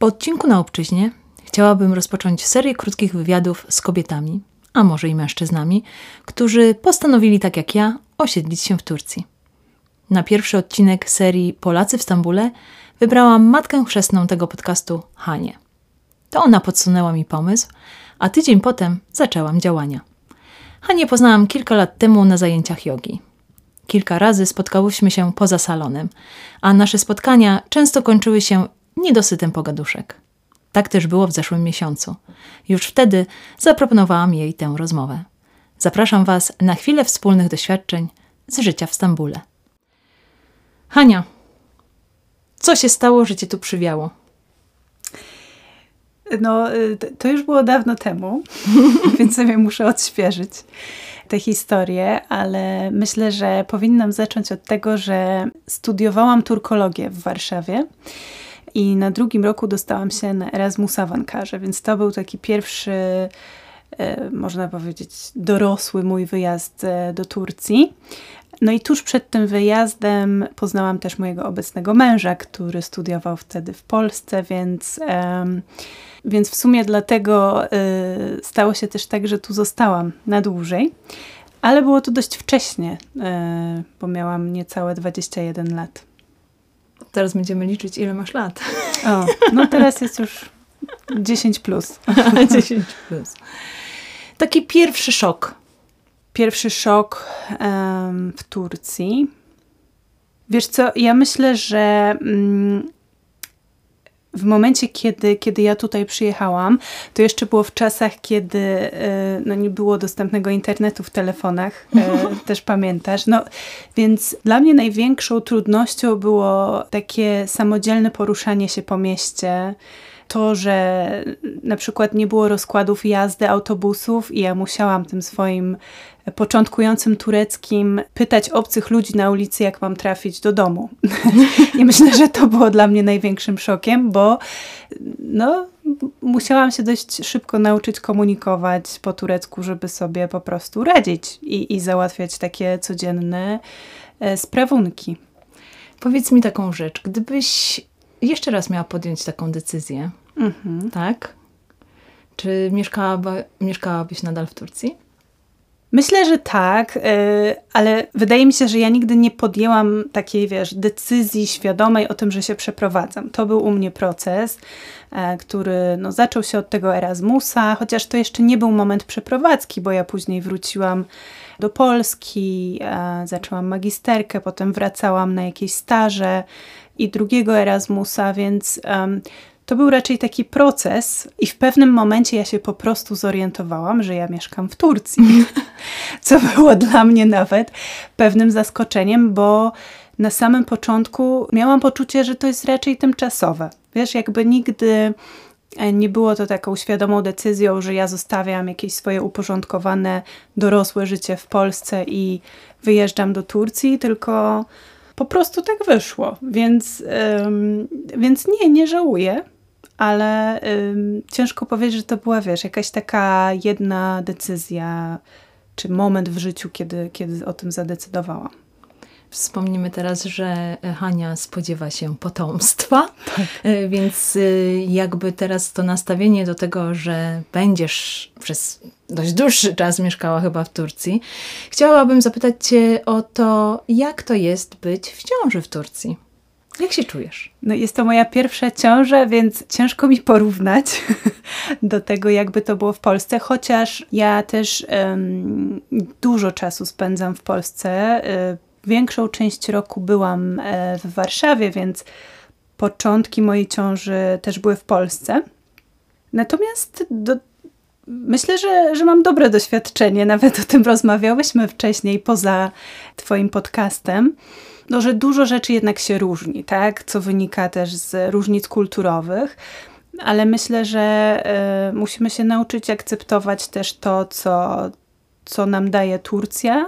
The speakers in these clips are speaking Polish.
Po odcinku na obczyźnie chciałabym rozpocząć serię krótkich wywiadów z kobietami, a może i mężczyznami, którzy postanowili tak jak ja osiedlić się w Turcji. Na pierwszy odcinek serii Polacy w Stambule wybrałam matkę chrzestną tego podcastu, Hanię. To ona podsunęła mi pomysł, a tydzień potem zaczęłam działania. Hanię poznałam kilka lat temu na zajęciach jogi. Kilka razy spotkałyśmy się poza salonem, a nasze spotkania często kończyły się niedosytem pogaduszek. Tak też było w zeszłym miesiącu. Już wtedy zaproponowałam jej tę rozmowę. Zapraszam Was na chwilę wspólnych doświadczeń z życia w Stambule. Hania, co się stało, że Cię tu przywiało? No, y, to już było dawno temu, więc sobie muszę odświeżyć tę historię, ale myślę, że powinnam zacząć od tego, że studiowałam turkologię w Warszawie i na drugim roku dostałam się na Erasmusa w Ankarze, więc to był taki pierwszy, e, można powiedzieć, dorosły mój wyjazd e, do Turcji. No i tuż przed tym wyjazdem poznałam też mojego obecnego męża, który studiował wtedy w Polsce, więc, więc w sumie dlatego e, stało się też tak, że tu zostałam na dłużej. Ale było to dość wcześnie, bo miałam niecałe 21 lat. Teraz będziemy liczyć, ile masz lat. O, no teraz jest już 10 plus. 10 plus. Taki pierwszy szok. Pierwszy szok um, w Turcji. Wiesz co, ja myślę, że um, w momencie, kiedy, kiedy ja tutaj przyjechałam, to jeszcze było w czasach, kiedy e, no, nie było dostępnego internetu w telefonach, e, też pamiętasz. No, więc dla mnie największą trudnością było takie samodzielne poruszanie się po mieście to, że na przykład nie było rozkładów jazdy autobusów i ja musiałam tym swoim początkującym tureckim pytać obcych ludzi na ulicy, jak mam trafić do domu. I myślę, że to było dla mnie największym szokiem, bo no, musiałam się dość szybko nauczyć komunikować po turecku, żeby sobie po prostu radzić i, i załatwiać takie codzienne e, sprawunki. Powiedz mi taką rzecz, gdybyś jeszcze raz miała podjąć taką decyzję, mhm. tak? Czy mieszkałaby, mieszkałabyś nadal w Turcji? Myślę, że tak, y, ale wydaje mi się, że ja nigdy nie podjęłam takiej, wiesz, decyzji świadomej o tym, że się przeprowadzam. To był u mnie proces, e, który no, zaczął się od tego Erasmusa, chociaż to jeszcze nie był moment przeprowadzki, bo ja później wróciłam do Polski, e, zaczęłam magisterkę, potem wracałam na jakieś staże i drugiego Erasmusa, więc um, to był raczej taki proces, i w pewnym momencie ja się po prostu zorientowałam, że ja mieszkam w Turcji. Co było dla mnie nawet pewnym zaskoczeniem, bo na samym początku miałam poczucie, że to jest raczej tymczasowe. Wiesz, jakby nigdy nie było to taką świadomą decyzją, że ja zostawiam jakieś swoje uporządkowane, dorosłe życie w Polsce i wyjeżdżam do Turcji, tylko po prostu tak wyszło. Więc, ym, więc nie, nie żałuję ale ym, ciężko powiedzieć, że to była, wiesz, jakaś taka jedna decyzja, czy moment w życiu, kiedy, kiedy o tym zadecydowałam. Wspomnimy teraz, że Hania spodziewa się potomstwa, tak. E, więc y, jakby teraz to nastawienie do tego, że będziesz przez dość dłuższy czas mieszkała chyba w Turcji, chciałabym zapytać Cię o to, jak to jest być w ciąży w Turcji. Jak się czujesz? No jest to moja pierwsza ciąża, więc ciężko mi porównać do tego, jakby to było w Polsce, chociaż ja też um, dużo czasu spędzam w Polsce. Y, większą część roku byłam e, w Warszawie, więc początki mojej ciąży też były w Polsce. Natomiast do, myślę, że, że mam dobre doświadczenie. Nawet o tym rozmawiałyśmy wcześniej poza Twoim podcastem no, że dużo rzeczy jednak się różni, tak? Co wynika też z różnic kulturowych, ale myślę, że y, musimy się nauczyć akceptować też to, co, co nam daje Turcja,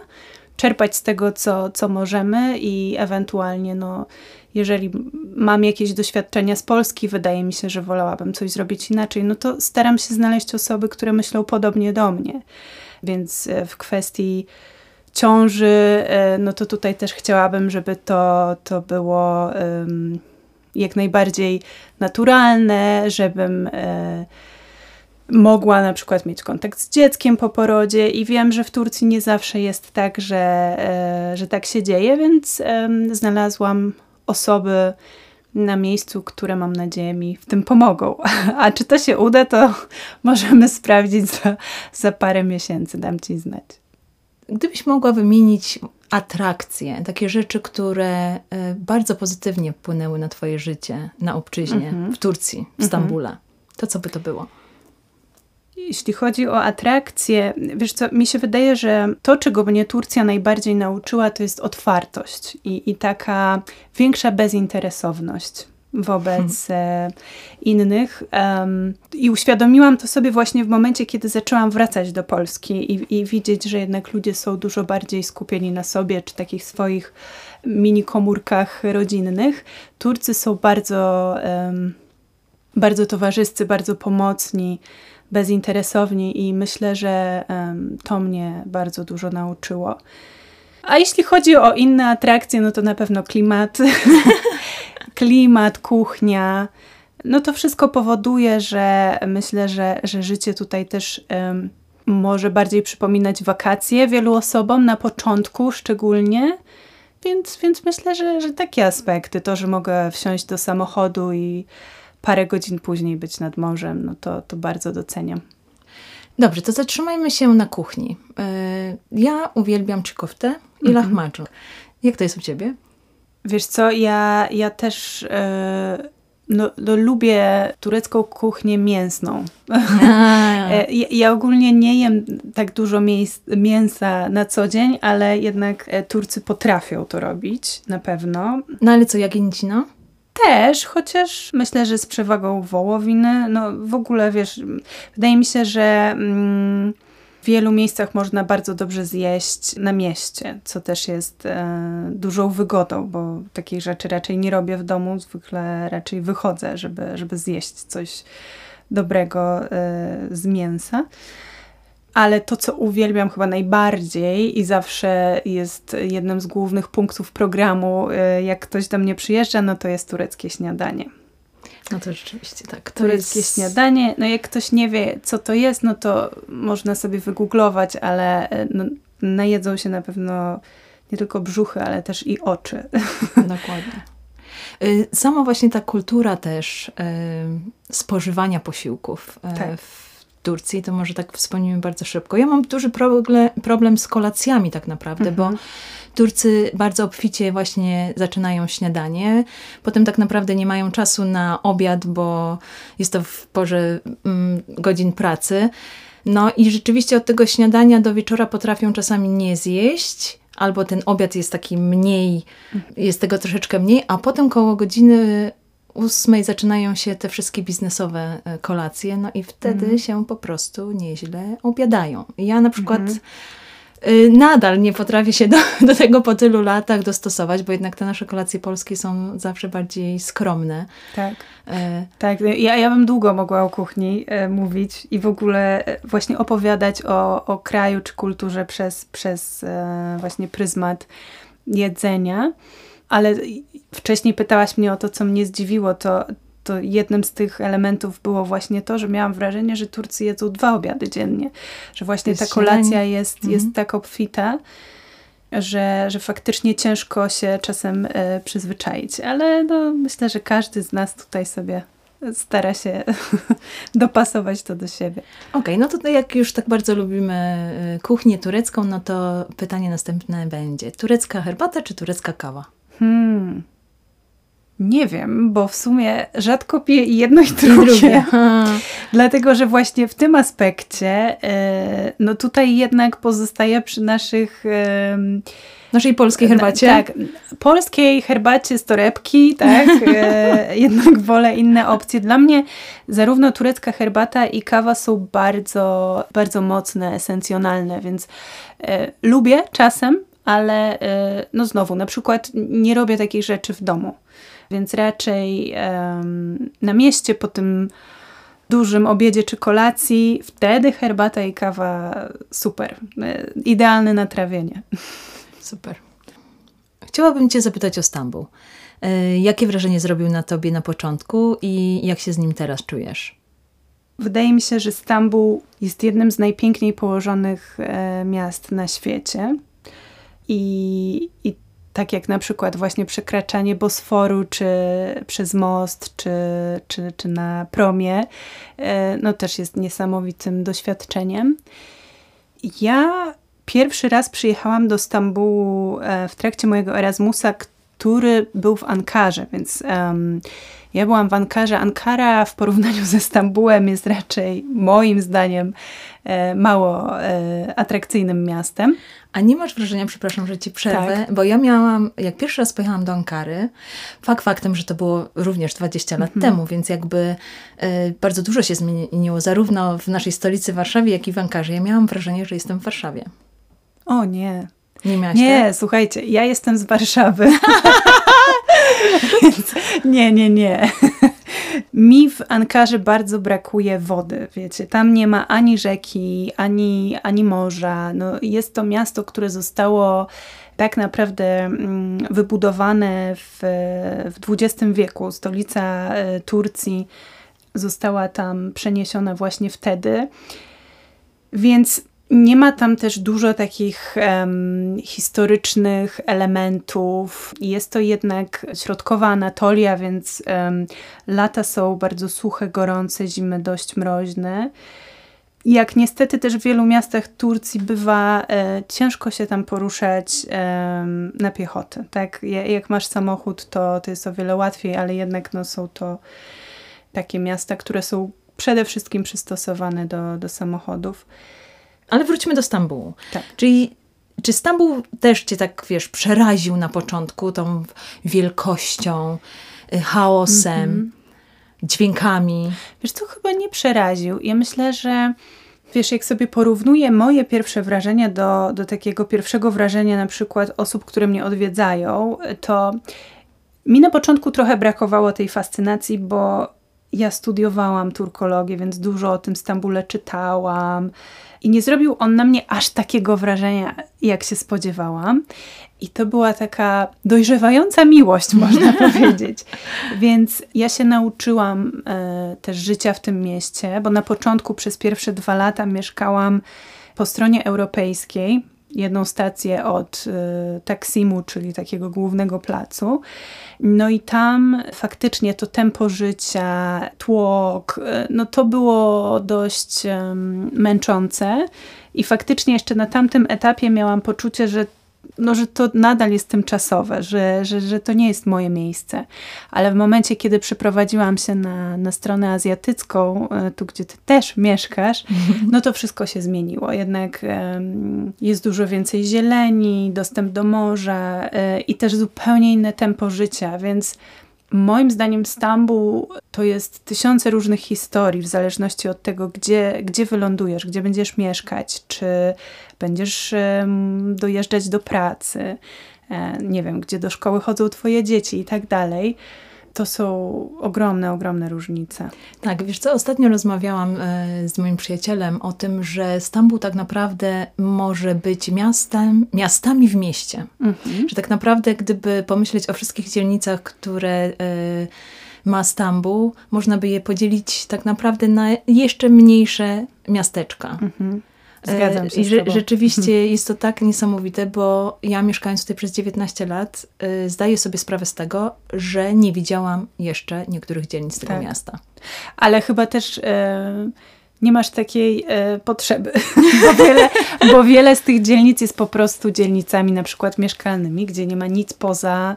czerpać z tego, co, co możemy i ewentualnie, no, jeżeli mam jakieś doświadczenia z Polski, wydaje mi się, że wolałabym coś zrobić inaczej, no to staram się znaleźć osoby, które myślą podobnie do mnie. Więc e, w kwestii ciąży, e, no to tutaj też chciałabym, żeby to, to było jak najbardziej naturalne, żebym e, mogła na przykład mieć kontakt z dzieckiem po porodzie i wiem, że w Turcji nie zawsze jest tak, że, e, że tak się dzieje, więc znalazłam osoby na miejscu, które mam nadzieję mi w tym pomogą. A czy to się uda, to możemy sprawdzić za, za parę miesięcy, dam Ci znać. Gdybyś mogła wymienić atrakcje, takie rzeczy, które e, bardzo pozytywnie wpłynęły na Twoje życie na obczyźnie Mhm. w Turcji, w Stambule, to co by to było? Jeśli chodzi o atrakcje, wiesz co, mi się wydaje, że to, czego mnie Turcja najbardziej nauczyła, to jest otwartość i, i taka większa bezinteresowność wobec e, innych. Em, I uświadomiłam to sobie właśnie w momencie, kiedy zaczęłam wracać do Polski i, i widzieć, że jednak ludzie są dużo bardziej skupieni na sobie, czy takich swoich mini komórkach rodzinnych. Turcy są bardzo, em, bardzo towarzyscy, bardzo pomocni bezinteresowni i myślę, że to mnie bardzo dużo nauczyło. A jeśli chodzi o inne atrakcje, no to na pewno klimat, klimat, kuchnia. No to wszystko powoduje, że myślę, że, że życie tutaj też em, może bardziej przypominać wakacje wielu osobom, na początku szczególnie. Więc, więc myślę, że, że takie aspekty, to, że mogę wsiąść do samochodu i parę godzin później być nad morzem, no to, to bardzo doceniam. Dobrze, to zatrzymajmy się na kuchni. E, Ja uwielbiam czykowtę i lahmacun. Jak to jest u Ciebie? Wiesz co, ja, ja też e, no, no, lubię turecką kuchnię mięsną. E, ja, ja ogólnie nie jem tak dużo mięsa na co dzień, ale jednak Turcy potrafią to robić, na pewno. No ale co, jagnięcina? Też, chociaż myślę, że z przewagą wołowiny. No w ogóle, wiesz, wydaje mi się, że mm, w wielu miejscach można bardzo dobrze zjeść na mieście, co też jest e, dużą wygodą, bo takich rzeczy raczej nie robię w domu, zwykle raczej wychodzę, żeby, żeby zjeść coś dobrego e, z mięsa. Ale to, co uwielbiam chyba najbardziej i zawsze jest jednym z głównych punktów programu, e, jak ktoś do mnie przyjeżdża, no to jest tureckie śniadanie. No to rzeczywiście tak. To Tureckie jest... śniadanie, no jak ktoś nie wie, co to jest, no to można sobie wygooglować, ale e, no, najedzą się na pewno nie tylko brzuchy, ale też i oczy. Dokładnie. Y, Sama właśnie ta kultura też y, spożywania posiłków y, Tak. w Turcji, to może tak wspomnimy bardzo szybko. Ja mam duży problem, problem z kolacjami tak naprawdę, bo Turcy bardzo obficie właśnie zaczynają śniadanie, potem tak naprawdę nie mają czasu na obiad, bo jest to w porze mm, godzin pracy. No i rzeczywiście od tego śniadania do wieczora potrafią czasami nie zjeść, albo ten obiad jest taki mniej, jest tego troszeczkę mniej, a potem koło godziny ósmej zaczynają się te wszystkie biznesowe e, kolacje, no i wtedy się po prostu nieźle obiadają. Ja na przykład y, nadal nie potrafię się do, do tego po tylu latach dostosować, bo jednak te nasze kolacje polskie są zawsze bardziej skromne. Tak. E, Tak, ja, ja bym długo mogła o kuchni e, mówić i w ogóle e, właśnie opowiadać o, o kraju czy kulturze przez, przez e, właśnie pryzmat jedzenia, ale wcześniej pytałaś mnie o to, co mnie zdziwiło, to, to jednym z tych elementów było właśnie to, że miałam wrażenie, że Turcy jedzą dwa obiady dziennie, że właśnie ta kolacja jest, Mhm. jest tak obfita, że, że faktycznie ciężko się czasem e, przyzwyczaić, ale no, myślę, że każdy z nas tutaj sobie stara się dopasować to do siebie. Okej, no to jak już tak bardzo lubimy y, kuchnię turecką, no to pytanie następne będzie. Turecka herbata czy turecka kawa? Hmm. Nie wiem, bo w sumie rzadko piję i jedno i drugie. Ha. Dlatego, że właśnie w tym aspekcie, e, no tutaj jednak pozostaje przy naszych... Naszej polskiej herbacie? Tak, polskiej herbacie z torebki, tak, e, jednak wolę inne opcje. Dla mnie zarówno turecka herbata i kawa są bardzo, bardzo mocne, esencjonalne, więc e, lubię czasem, ale no znowu, na przykład nie robię takich rzeczy w domu, więc raczej em, na mieście po tym dużym obiedzie czy kolacji, wtedy herbata i kawa super, e, idealne na trawienie. Super. Chciałabym Cię zapytać o Stambuł. E, jakie wrażenie zrobił na tobie na początku i jak się z nim teraz czujesz? Wydaje mi się, że Stambuł jest jednym z najpiękniej położonych e, miast na świecie. I, I tak jak na przykład właśnie przekraczanie Bosforu, czy przez most, czy, czy, czy na promie, e, no też jest niesamowitym doświadczeniem. Ja pierwszy raz przyjechałam do Stambułu e, w trakcie mojego Erasmusa, który był w Ankarze, więc um, ja byłam w Ankarze. Ankara w porównaniu ze Stambułem jest raczej moim zdaniem e, mało e, atrakcyjnym miastem. A nie masz wrażenia, przepraszam, że ci przerwę, tak. bo ja miałam, jak pierwszy raz pojechałam do Ankary, fakt faktem, że to było również 20 lat mhm. temu, więc jakby y, bardzo dużo się zmieniło, zarówno w naszej stolicy Warszawie, jak i w Ankarze. Ja miałam wrażenie, że jestem w Warszawie. O nie. Nie miałaś Nie, tak? słuchajcie, ja jestem z Warszawy. nie, nie, nie. Mi w Ankarze bardzo brakuje wody, wiecie. Tam nie ma ani rzeki, ani, ani morza. No, jest to miasto, które zostało tak naprawdę mm, wybudowane w, w XX wieku. Stolica e, Turcji została tam przeniesiona właśnie wtedy. Więc nie ma tam też dużo takich um, historycznych elementów. Jest to jednak środkowa Anatolia, więc um, lata są bardzo suche, gorące, zimy dość mroźne. Jak niestety też w wielu miastach Turcji bywa e, ciężko się tam poruszać e, na piechotę. Tak? Jak masz samochód, to, to jest o wiele łatwiej, ale jednak no, są to takie miasta, które są przede wszystkim przystosowane do, do samochodów. Ale wróćmy do Stambułu. Tak. Czyli czy Stambuł też cię tak, wiesz, przeraził na początku tą wielkością, y, chaosem, mm -hmm. dźwiękami? Wiesz, to chyba nie przeraził. Ja myślę, że wiesz, jak sobie porównuję moje pierwsze wrażenia do, do takiego pierwszego wrażenia na przykład osób, które mnie odwiedzają, to mi na początku trochę brakowało tej fascynacji, bo ja studiowałam turkologię, więc dużo o tym Stambule czytałam i nie zrobił on na mnie aż takiego wrażenia, jak się spodziewałam. I to była taka dojrzewająca miłość, można powiedzieć. Więc ja się nauczyłam e, też życia w tym mieście, bo na początku przez pierwsze dwa lata mieszkałam po stronie europejskiej, jedną stację od y, Taksimu, czyli takiego głównego placu. No i tam faktycznie to tempo życia, tłok, y, no to było dość męczące. I faktycznie jeszcze na tamtym etapie miałam poczucie, że no, że to nadal jest tymczasowe, że, że, że to nie jest moje miejsce. Ale w momencie, kiedy przeprowadziłam się na, na stronę azjatycką, e, tu gdzie ty też mieszkasz, no to wszystko się zmieniło. Jednak jest dużo więcej zieleni, dostęp do morza y, i też zupełnie inne tempo życia, więc Moim zdaniem Stambuł to jest tysiące różnych historii w zależności od tego, gdzie, gdzie wylądujesz, gdzie będziesz mieszkać, czy będziesz dojeżdżać do pracy, e, nie wiem, gdzie do szkoły chodzą twoje dzieci i tak dalej to są ogromne, ogromne różnice. Tak, wiesz co, ostatnio rozmawiałam e, z moim przyjacielem o tym, że Stambuł tak naprawdę może być miastem, miastami w mieście. Mhm. Że tak naprawdę, gdyby pomyśleć o wszystkich dzielnicach, które e, ma Stambuł, można by je podzielić tak naprawdę na jeszcze mniejsze miasteczka. Mhm. Zgadzam się. I rzeczywiście hmm. jest to tak niesamowite, bo ja mieszkając tutaj przez 19 lat, y, zdaję sobie sprawę z tego, że nie widziałam jeszcze niektórych dzielnic tego tak. miasta. Ale chyba też. Y nie masz takiej e, potrzeby, bo wiele, bo wiele z tych dzielnic jest po prostu dzielnicami na przykład mieszkalnymi, gdzie nie ma nic poza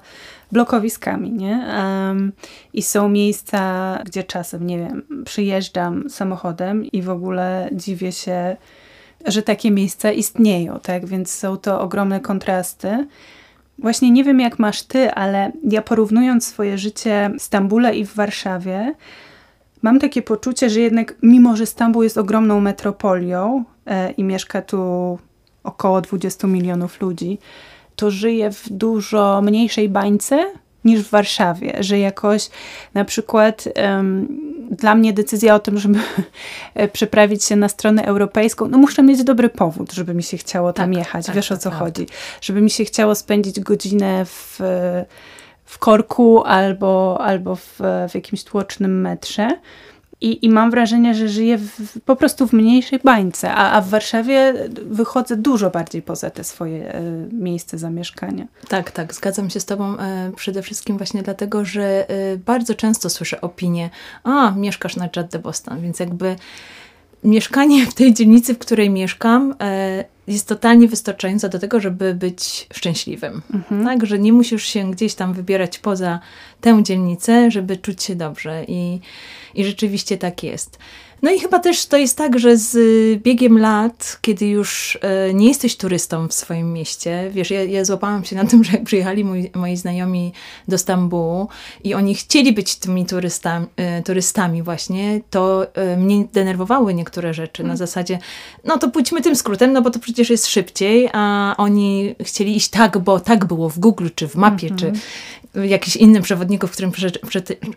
blokowiskami, nie? Um, I są miejsca, gdzie czasem, nie wiem, przyjeżdżam samochodem i w ogóle dziwię się, że takie miejsca istnieją, tak? Więc są to ogromne kontrasty. Właśnie nie wiem, jak masz ty, ale ja porównując swoje życie w Stambule i w Warszawie, mam takie poczucie, że jednak, mimo że Stambuł jest ogromną metropolią e, i mieszka tu około 20 milionów ludzi, to żyje w dużo mniejszej bańce niż w Warszawie, że jakoś na przykład um, dla mnie decyzja o tym, żeby przeprawić się na stronę europejską, no muszę mieć dobry powód, żeby mi się chciało tam tak, jechać. Tak, Wiesz o co chodzi? Żeby mi się chciało spędzić godzinę w w korku albo, albo w, w jakimś tłocznym metrze. I, I mam wrażenie, że żyję w, po prostu w mniejszej bańce, a, a w Warszawie wychodzę dużo bardziej poza te swoje y, miejsce zamieszkania. Tak, tak, zgadzam się z Tobą y, przede wszystkim właśnie dlatego, że y, bardzo często słyszę opinię, a mieszkasz na Jadde Boston, więc jakby mieszkanie w tej dzielnicy, w której mieszkam, jest totalnie wystarczające do tego, żeby być szczęśliwym. Mhm. Tak, że nie musisz się gdzieś tam wybierać poza tę dzielnicę, żeby czuć się dobrze. I, i rzeczywiście tak jest. No i chyba też to jest tak, że z biegiem lat, kiedy już e, nie jesteś turystą w swoim mieście, wiesz, ja, ja złapałam się na tym, że jak przyjechali moi, moi znajomi do Stambułu i oni chcieli być tymi turystami, e, turystami właśnie, to e, mnie denerwowały niektóre rzeczy na hmm. zasadzie, no to pójdźmy tym skrótem, no bo to przecież jest szybciej, a oni chcieli iść tak, bo tak było w Google, czy w mapie, czy mhm jakichś innym przewodników, którym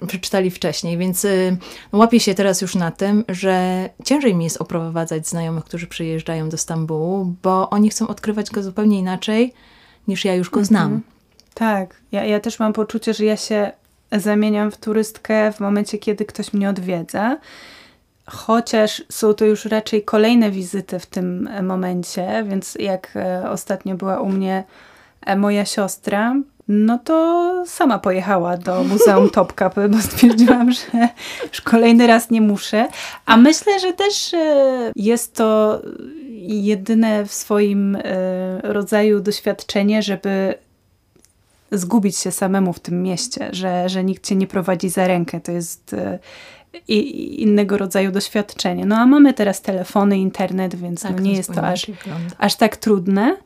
przeczytali wcześniej, więc y, łapię się teraz już na tym, że ciężej mi jest oprowadzać znajomych, którzy przyjeżdżają do Stambułu, bo oni chcą odkrywać go zupełnie inaczej, niż ja już go znam. Mhm. Tak, ja, ja też mam poczucie, że ja się zamieniam w turystkę w momencie, kiedy ktoś mnie odwiedza. Chociaż są to już raczej kolejne wizyty w tym momencie, więc jak e, ostatnio była u mnie e, moja siostra, no to sama pojechała do Muzeum Topkapy, bo stwierdziłam, że już kolejny raz nie muszę. A myślę, że też e, jest to jedyne w swoim e, rodzaju doświadczenie, żeby zgubić się samemu w tym mieście, że, że nikt cię nie prowadzi za rękę. To jest e, i innego rodzaju doświadczenie. No a mamy teraz telefony, internet, więc tak, no nie jest to aż, aż tak trudne.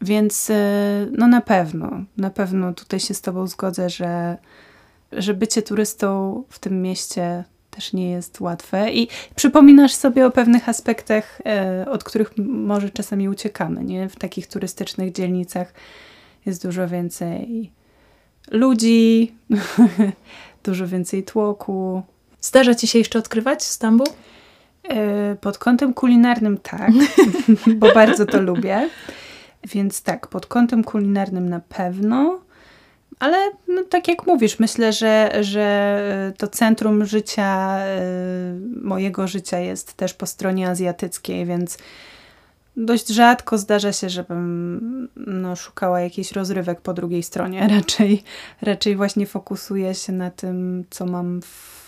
Więc e, no na pewno, na pewno tutaj się z Tobą zgodzę, że, że bycie turystą w tym mieście też nie jest łatwe i przypominasz sobie o pewnych aspektach, e, od których może czasami uciekamy, nie? W takich turystycznych dzielnicach jest dużo więcej ludzi, dużo więcej tłoku. Zdarza Ci się jeszcze odkrywać Stambuł? E, pod kątem kulinarnym tak, bo bardzo to lubię. Więc tak, pod kątem kulinarnym na pewno. Ale no, tak jak mówisz, myślę, że, że to centrum życia, y, mojego życia jest też po stronie azjatyckiej, więc dość rzadko zdarza się, żebym no, szukała jakichś rozrywek po drugiej stronie. Raczej, raczej właśnie fokusuję się na tym, co mam w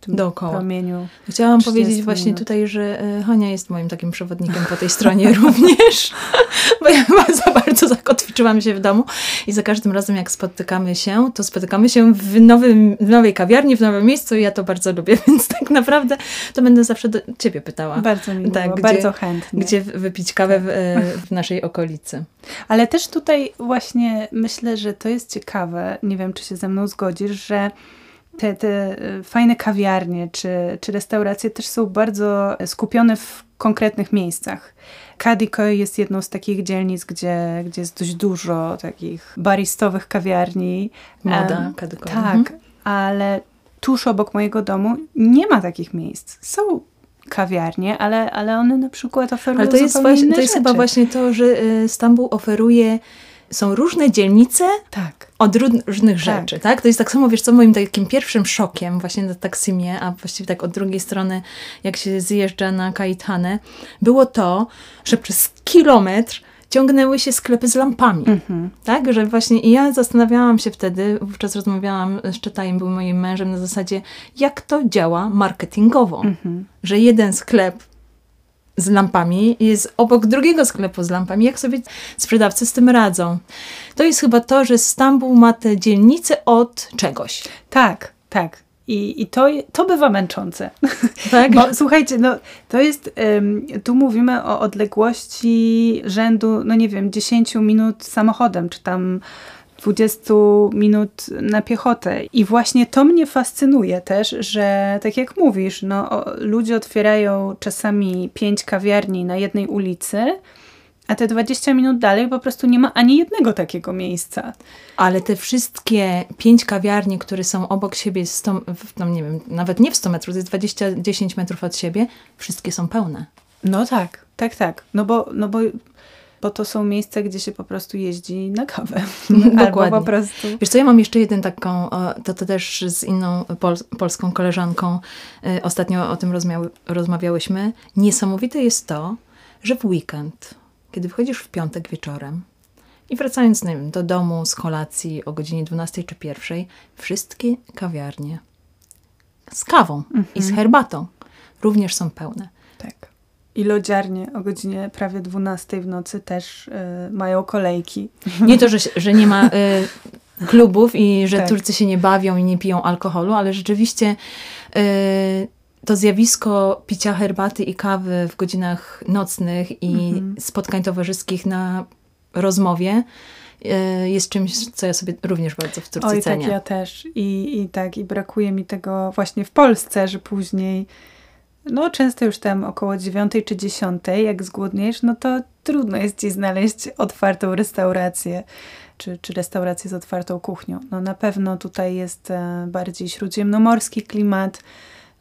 tym Dookoła. promieniu. Chciałam powiedzieć właśnie minut. tutaj, że e, Hania jest moim takim przewodnikiem po tej stronie również, bo ja chyba za bardzo zakotwiczyłam się w domu i za każdym razem jak spotykamy się, to spotykamy się w, nowym, w nowej kawiarni, w nowym miejscu i ja to bardzo lubię, więc tak naprawdę to będę zawsze do ciebie pytała. Bardzo mi tak, gdzie, bardzo chętnie. Gdzie wypić kawę w, e, w naszej okolicy. Ale też tutaj właśnie myślę, że to jest ciekawe, nie wiem czy się ze mną zgodzisz, że te, te y, fajne kawiarnie czy, czy restauracje też są bardzo skupione w konkretnych miejscach. Kadikoy jest jedną z takich dzielnic, gdzie, gdzie jest dość dużo takich baristowych kawiarni. Moda um, Kadikoy. Tak, mhm. ale tuż obok mojego domu nie ma takich miejsc. Są kawiarnie, ale, ale one na przykład oferują ale to jest właśnie, To jest rzeczy. chyba właśnie to, że y, Stambuł oferuje są różne dzielnice tak. od różnych tak. rzeczy, tak. To jest tak samo, wiesz co, moim takim pierwszym szokiem właśnie na Taksimie, a właściwie tak od drugiej strony, jak się zjeżdża na Kaitanę, było to, że przez kilometr ciągnęły się sklepy z lampami. Mhm. Tak, że właśnie i ja zastanawiałam się wtedy, wówczas rozmawiałam z Czetajem, był moim mężem, na zasadzie, jak to działa marketingowo. Mhm. Że jeden sklep z lampami jest obok drugiego sklepu z lampami. Jak sobie sprzedawcy z tym radzą? To jest chyba to, że Stambuł ma te dzielnice od czegoś. Tak, tak. I, i to, to bywa męczące. Tak? Bo słuchajcie, no, to jest, um, tu mówimy o odległości rzędu, no nie wiem, 10 minut samochodem, czy tam 20 minut na piechotę. I właśnie to mnie fascynuje też, że tak jak mówisz, no, ludzie otwierają czasami pięć kawiarni na jednej ulicy, a te 20 minut dalej po prostu nie ma ani jednego takiego miejsca. Ale te wszystkie pięć kawiarni, które są obok siebie, 100, no nie wiem, nawet nie w 100 metrów, to jest 20, 10 metrów od siebie, wszystkie są pełne. No tak, tak, tak. No bo, no bo Bo to są miejsca, gdzie się po prostu jeździ na kawę. Dokładnie. Albo po prostu... Wiesz co, ja mam jeszcze jeden taką, to, to też z inną pol, polską koleżanką y, ostatnio o tym rozmawiały, rozmawiałyśmy. Niesamowite jest to, że w weekend, kiedy wchodzisz w piątek wieczorem i wracając wiem, do domu z kolacji o godzinie 12 czy 1, wszystkie kawiarnie z kawą i z Mhm. herbatą również są pełne. Tak. I lodziarnie o godzinie prawie 12 w nocy też y, mają kolejki. Nie to, że, że nie ma y, klubów i że Tak. Turcy się nie bawią i nie piją alkoholu, ale rzeczywiście y, to zjawisko picia herbaty i kawy w godzinach nocnych i Mhm. spotkań towarzyskich na rozmowie y, jest czymś, co ja sobie również bardzo w Turcji Oj, tak, cenię. ja też. I, I tak, i brakuje mi tego właśnie w Polsce, że później, no często już tam około dziewiątej czy dziesiątej, jak zgłodniejesz, no to trudno jest ci znaleźć otwartą restaurację, czy, czy restaurację z otwartą kuchnią. No na pewno tutaj jest e, bardziej śródziemnomorski klimat,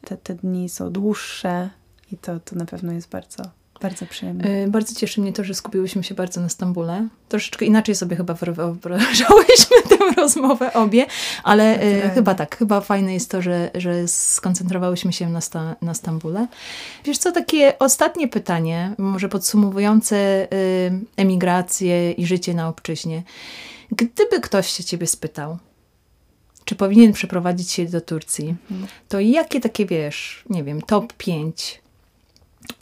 te, te dni są dłuższe i to, to na pewno jest bardzo, bardzo przyjemne. Y, Bardzo cieszy mnie to, że skupiłyśmy się bardzo na Stambule. Troszeczkę inaczej sobie chyba wyobrażałyśmy tę rozmowę obie, ale y, Naturalnie. chyba tak, chyba fajne jest to, że, że skoncentrowałyśmy się na, sta, na Stambule. Wiesz co, takie ostatnie pytanie, może podsumowujące y, emigrację i życie na obczyźnie. Gdyby ktoś się ciebie spytał, czy powinien przeprowadzić się do Turcji, Mhm. to jakie takie, wiesz, nie wiem, top 5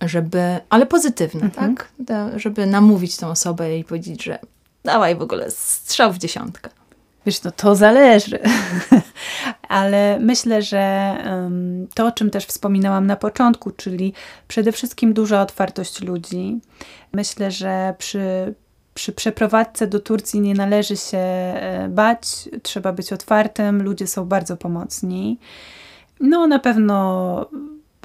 żeby, ale pozytywne, Mhm. tak? Da, żeby namówić tą osobę i powiedzieć, że dawaj w ogóle strzał w dziesiątkę. Wiesz, no to zależy. Ale myślę, że em, to, o czym też wspominałam na początku, czyli przede wszystkim duża otwartość ludzi. Myślę, że przy, przy przeprowadzce do Turcji nie należy się e, bać, trzeba być otwartym, ludzie są bardzo pomocni. No, na pewno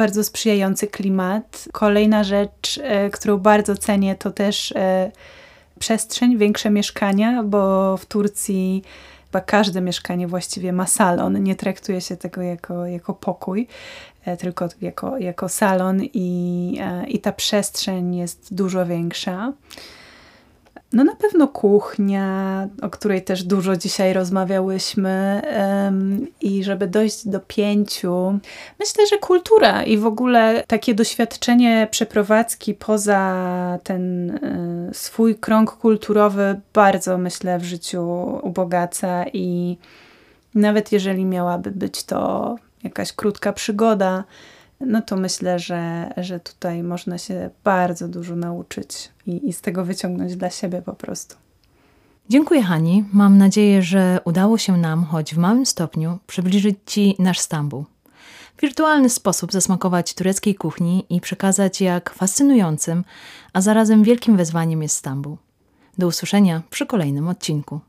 bardzo sprzyjający klimat. Kolejna rzecz, e, którą bardzo cenię, to też e, przestrzeń, większe mieszkania, bo w Turcji chyba każde mieszkanie właściwie ma salon. Nie traktuje się tego jako, jako pokój, e, tylko jako, jako salon i, i ta przestrzeń jest dużo większa. No na pewno kuchnia, o której też dużo dzisiaj rozmawiałyśmy em, i żeby dojść do pięciu, myślę, że kultura i w ogóle takie doświadczenie przeprowadzki poza ten y, swój krąg kulturowy bardzo myślę w życiu ubogaca i nawet jeżeli miałaby być to jakaś krótka przygoda, no to myślę, że, że tutaj można się bardzo dużo nauczyć i, i z tego wyciągnąć dla siebie po prostu. Dziękuję Hani. Mam nadzieję, że udało się nam, choć w małym stopniu, przybliżyć Ci nasz Stambuł. W wirtualny sposób zasmakować tureckiej kuchni i przekazać, jak fascynującym, a zarazem wielkim wyzwaniem jest Stambuł. Do usłyszenia przy kolejnym odcinku.